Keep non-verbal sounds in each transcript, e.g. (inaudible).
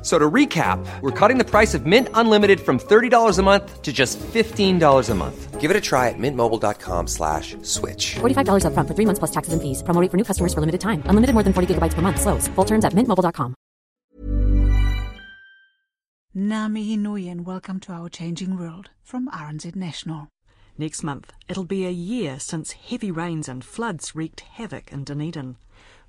F- So to recap, we're cutting the price of Mint Unlimited from $30 a month to just $15 a month. Give it a try at mintmobile.com slash switch. $45 upfront for three months plus taxes and fees. Promo rate for new customers for limited time. Unlimited more than 40 gigabytes per month. Slows. Full terms at mintmobile.com. Nami Nui and welcome to our changing world from RNZ National. Next month, it'll be a year since heavy rains and floods wreaked havoc in Dunedin.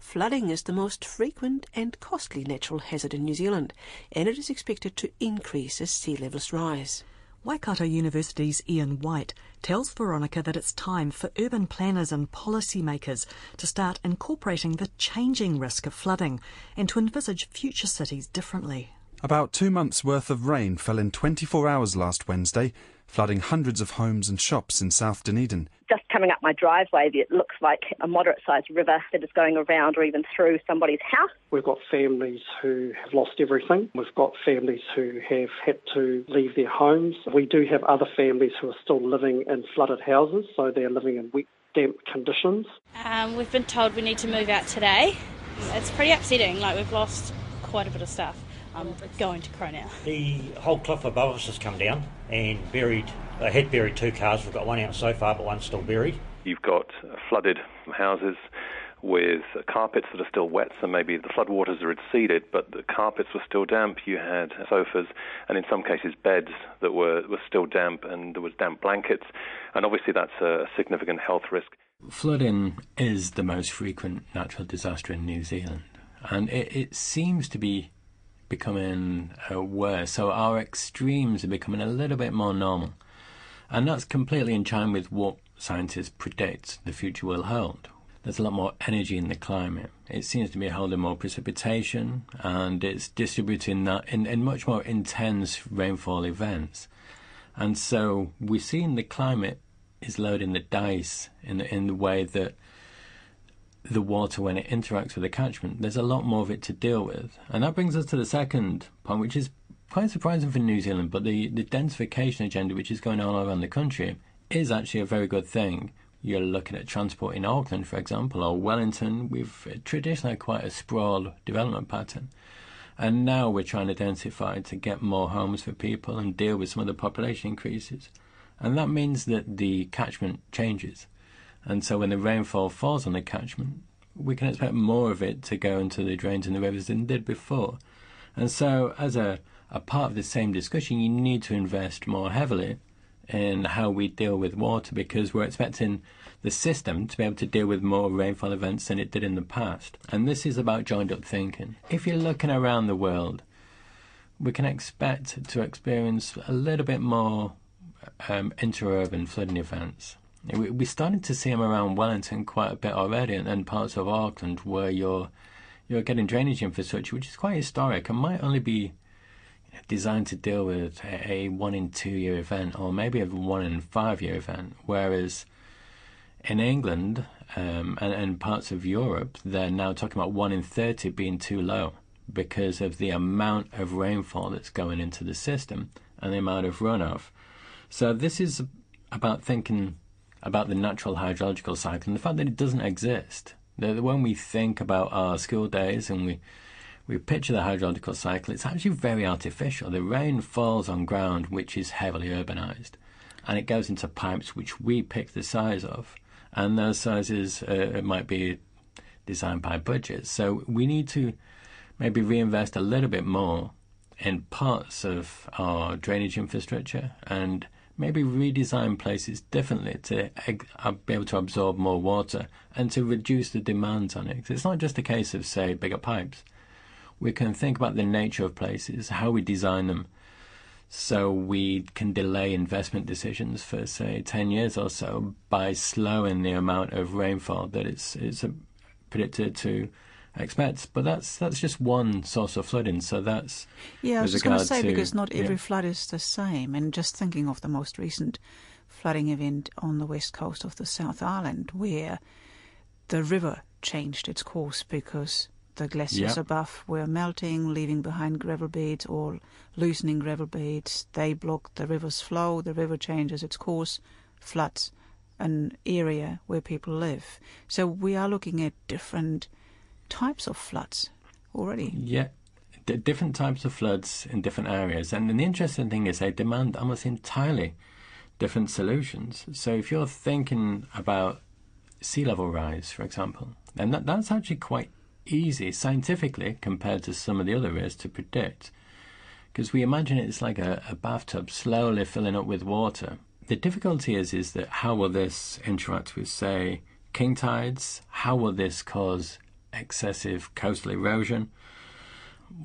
Flooding is the most frequent and costly natural hazard in New Zealand, and it is expected to increase as sea levels rise. Waikato University's Iain White tells Veronica that it's time for urban planners and policymakers to start incorporating the changing risk of flooding and to envisage future cities differently. About two months' worth of rain fell in 24 hours last Wednesday, flooding hundreds of homes and shops in South Dunedin. just coming up my driveway, it looks like a moderate sized river that is going around or even through somebody's house. We've got families who have lost everything. We've got families who have had to leave their homes. We do have other families who are still living in flooded houses, so they're living in wet, damp conditions. Um, we've been told we need to move out today. It's pretty upsetting. Like we've lost quite a bit of stuff. Um, going to Crow now. The whole cliff above us has come down and buried. They had buried two cars. We've got one out so far, but one's still buried. You've got flooded houses with carpets that are still wet, so maybe the floodwaters are receded, but the carpets were still damp. You had sofas, and in some cases beds that were, were still damp, and there was damp blankets, and obviously that's a significant health risk. Flooding is the most frequent natural disaster in New Zealand, and it, it seems to be becoming uh, worse. So our extremes are becoming a little bit more normal, and that's completely in line with what scientists predict the future will hold. There's a lot more energy in the climate. It seems to be holding more precipitation, and it's distributing that in, in much more intense rainfall events. And so we're seeing the climate is loading the dice in the, in the way that the water, when it interacts with the catchment, there's a lot more of it to deal with. And that brings us to the second point, which is quite surprising for New Zealand, but the, the densification agenda, which is going on around the country, is actually a very good thing. You're looking at transport in Auckland, for example, or Wellington. We've traditionally had quite a sprawl development pattern. And now we're trying to densify to get more homes for people and deal with some of the population increases. And that means that the catchment changes. And so when the rainfall falls on the catchment, we can expect more of it to go into the drains and the rivers than did before. And so, as a, a part of the same discussion, you need to invest more heavily in how we deal with water because we're expecting the system to be able to deal with more rainfall events than it did in the past. And this is about joined up thinking. If you're looking around the world, we can expect to experience a little bit more um, interurban flooding events. We're starting to see them around Wellington quite a bit already, and, and parts of Auckland where you're you're getting drainage infrastructure, which is quite historic and might only be designed to deal with a, a one in two year event or maybe a one in five year event. Whereas in England um, and, and parts of Europe, they're now talking about one in 30 being too low because of the amount of rainfall that's going into the system and the amount of runoff. So this is about thinking about the natural hydrological cycle and the fact that it doesn't exist. That when we think about our school days and we we picture the hydrological cycle, it's actually very artificial. The rain falls on ground which is heavily urbanized, and it goes into pipes which we pick the size of, and those sizes uh, might be designed by budgets. So we need to maybe reinvest a little bit more in parts of our drainage infrastructure and maybe redesign places differently to uh, be able to absorb more water and to reduce the demands on it. It's not just a case of, say, bigger pipes. We can think about the nature of places, how we design them, so we can delay investment decisions for, say, 10 years or so by slowing the amount of rainfall that it's, it's predicted to expect. But that's that's just one source of flooding. So that's yeah. I was just going to say because not every yeah. flood is the same. And just thinking of the most recent flooding event on the west coast of the South Island, where the river changed its course because the glaciers Yeah. above were melting, leaving behind gravel beds or loosening gravel beds. They block the river's flow. The river changes its course, floods an area where people live. So we are looking at different types of floods already. Yeah, different types of floods in different areas. And the interesting thing is they demand almost entirely different solutions. So if you're thinking about sea level rise, for example, and that, that's actually quite easy scientifically compared to some of the other areas to predict. Because we imagine it's like a, a bathtub slowly filling up with water. The difficulty is is that how will this interact with, say, king tides? How will this cause excessive coastal erosion?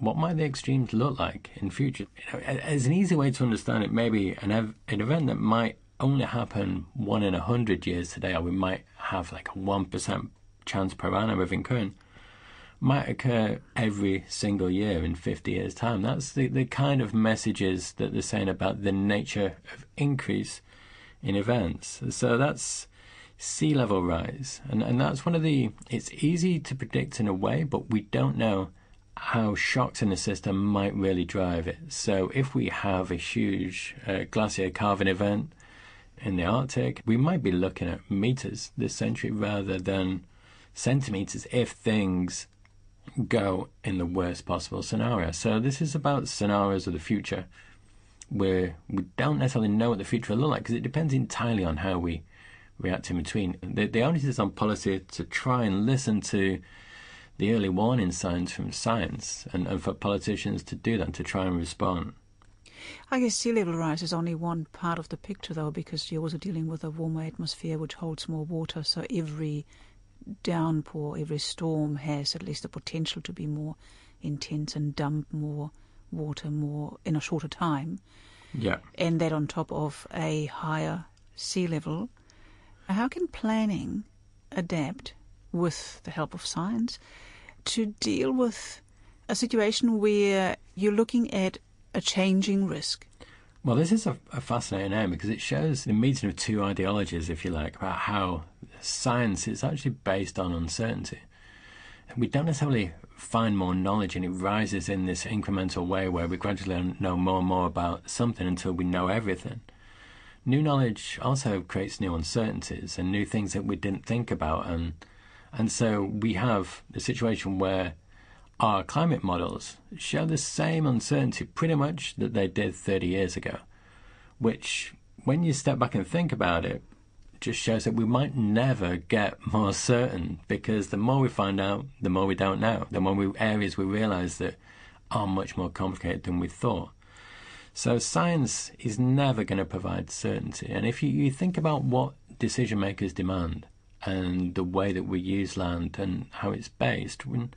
What might the extremes look like in future? You know, as an easy way to understand it, maybe an, ev- an event that might only happen one in a hundred years today, or we might have like a one percent chance per annum of occurring, might occur every single year in 50 years' time. That's the, the kind of messages that they're saying about the nature of increase in events. So that's sea level rise. And, and that's one of the, it's easy to predict in a way, but we don't know how shocks in the system might really drive it. So if we have a huge uh, glacier calving event in the Arctic, we might be looking at meters this century rather than centimeters if things go in the worst possible scenario. So this is about scenarios of the future where we don't necessarily know what the future will look like because it depends entirely on how we react in between. The, the onus is on policy to try and listen to the early warning signs from science and, and for politicians to do that, to try and respond. I guess sea level rise is only one part of the picture, though, because you're also dealing with a warmer atmosphere which holds more water. So every downpour, every storm has at least the potential to be more intense and dump more water more in a shorter time. Yeah. And that on top of a higher sea level. How can planning adapt with the help of science to deal with a situation where you're looking at a changing risk? Well, this is a, a fascinating area because it shows the meeting of two ideologies, if you like, about how science is actually based on uncertainty. We don't necessarily find more knowledge and it rises in this incremental way where we gradually know more and more about something until we know everything. New knowledge also creates new uncertainties and new things that we didn't think about and and so we have the situation where our climate models show the same uncertainty pretty much that they did 30 years ago, which, when you step back and think about it, just shows that we might never get more certain because the more we find out, the more we don't know. The more we, areas we realize that are much more complicated than we thought. So science is never going to provide certainty. And if you, you think about what decision makers demand and the way that we use land and how it's based, when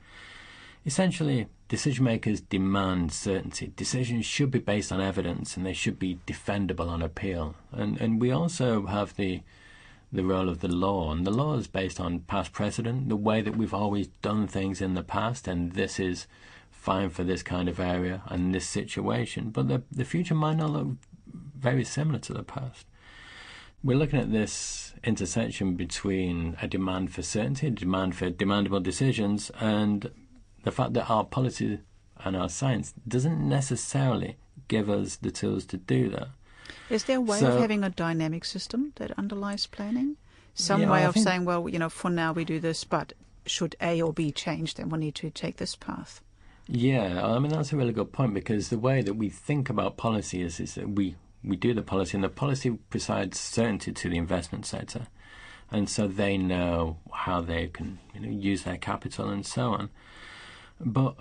essentially decision makers demand certainty. Decisions should be based on evidence and they should be defendable on appeal. And and we also have the the role of the law, and the law is based on past precedent, the way that we've always done things in the past, and this is fine for this kind of area and this situation. But the the future might not look very similar to the past. We're looking at this intersection between a demand for certainty, a demand for demandable decisions, and the fact that our policy and our science doesn't necessarily give us the tools to do that. Is there a way So- of having a dynamic system that underlies planning? Some Yeah, way I of think- saying, well, you know, for now we do this, but should A or B change, then we need to take this path. Yeah, I mean that's a really good point because the way that we think about policy is is that we we do the policy and the policy provides certainty to the investment sector, and so they know how they can you know use their capital and so on. But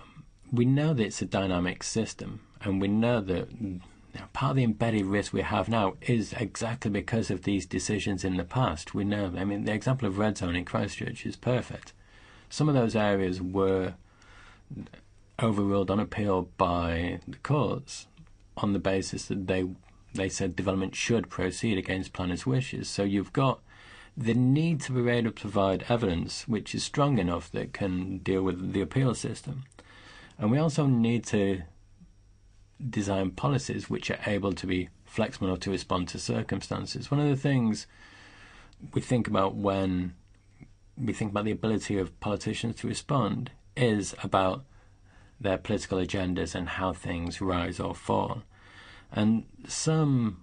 we know that it's a dynamic system, and we know that part of the embedded risk we have now is exactly because of these decisions in the past. We know. I mean, the example of red zone in Christchurch is perfect. Some of those areas were overruled on appeal by the courts on the basis that they they said development should proceed against planners' wishes. So you've got the need to be able to provide evidence which is strong enough that can deal with the appeal system. And we also need to design policies which are able to be flexible enough to respond to circumstances. One of the things we think about when we think about the ability of politicians to respond is about their political agendas and how things rise or fall. And some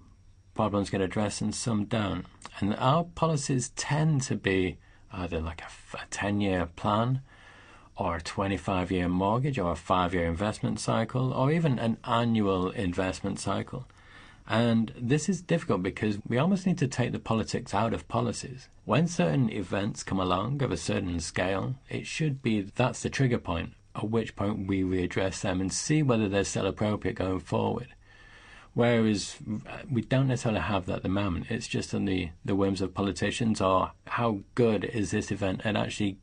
problems get addressed and some don't. And our policies tend to be either like a, a 10 year plan or a 25 year mortgage or a five year investment cycle or even an annual investment cycle. And this is difficult because we almost need to take the politics out of policies. When certain events come along of a certain scale, it should be that's the trigger point, at which point we readdress them and see whether they're still appropriate going forward. Whereas uh, we don't necessarily have that at the moment. It's just on the, the whims of politicians or how good is this event at actually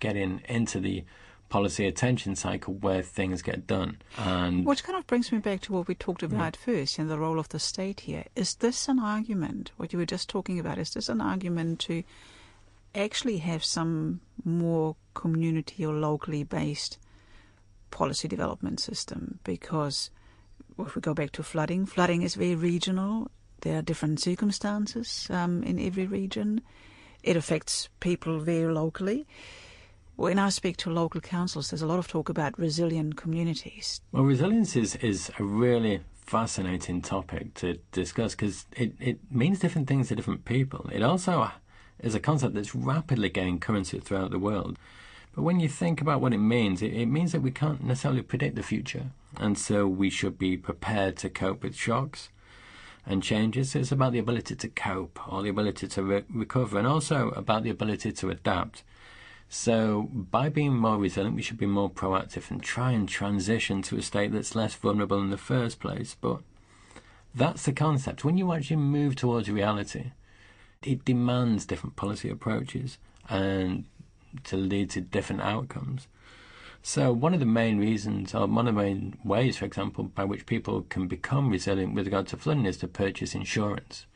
getting into the policy attention cycle where things get done. And Which kind of brings me back to what we talked about yeah. first and the role of the state here. Is this an argument, what you were just talking about, is this an argument to actually have some more community or locally based policy development system? Because if we go back to flooding, flooding is very regional. There are different circumstances um, in every region. It affects people very locally. When I speak to local councils, there's a lot of talk about resilient communities. Well, resilience is, is a really fascinating topic to discuss because it, it means different things to different people. It also is a concept that's rapidly gaining currency throughout the world. But when you think about what it means, it, it means that we can't necessarily predict the future. And so we should be prepared to cope with shocks and changes. It's about the ability to cope or the ability to re- recover and also about the ability to adapt. So, by being more resilient, we should be more proactive and try and transition to a state that's less vulnerable in the first place. But that's the concept. When you actually move towards reality, it demands different policy approaches and to lead to different outcomes. So, one of the main reasons, or one of the main ways, for example, by which people can become resilient with regard to flooding is to purchase insurance.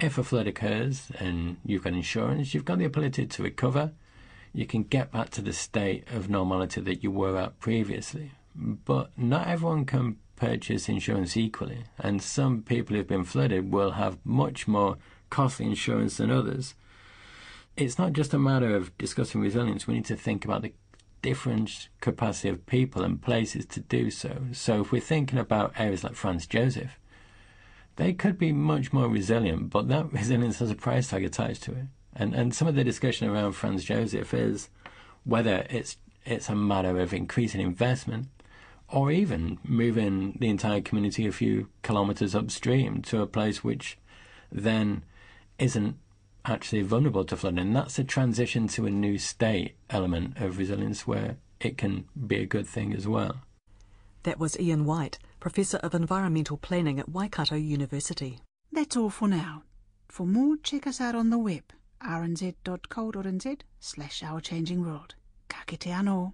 If a flood occurs and you've got insurance, you've got the ability to recover. You can get back to the state of normality that you were at previously. But not everyone can purchase insurance equally, and some people who've been flooded will have much more costly insurance than others. It's not just a matter of discussing resilience, we need to think about the different capacity of people and places to do so. So if we're thinking about areas like Franz Josef, they could be much more resilient, but that (laughs) resilience has a price tag attached to it. And and some of the discussion around Franz Josef is whether it's it's a matter of increasing investment or even moving the entire community a few kilometres upstream to a place which then isn't actually vulnerable to flooding. And that's a transition to a new state element of resilience where it can be a good thing as well. That was Iain White, Professor of Environmental Planning at Waikato University. That's all for now. For more, check us out on the web, rnz.co.nz slash our changing world. Ka kite anō.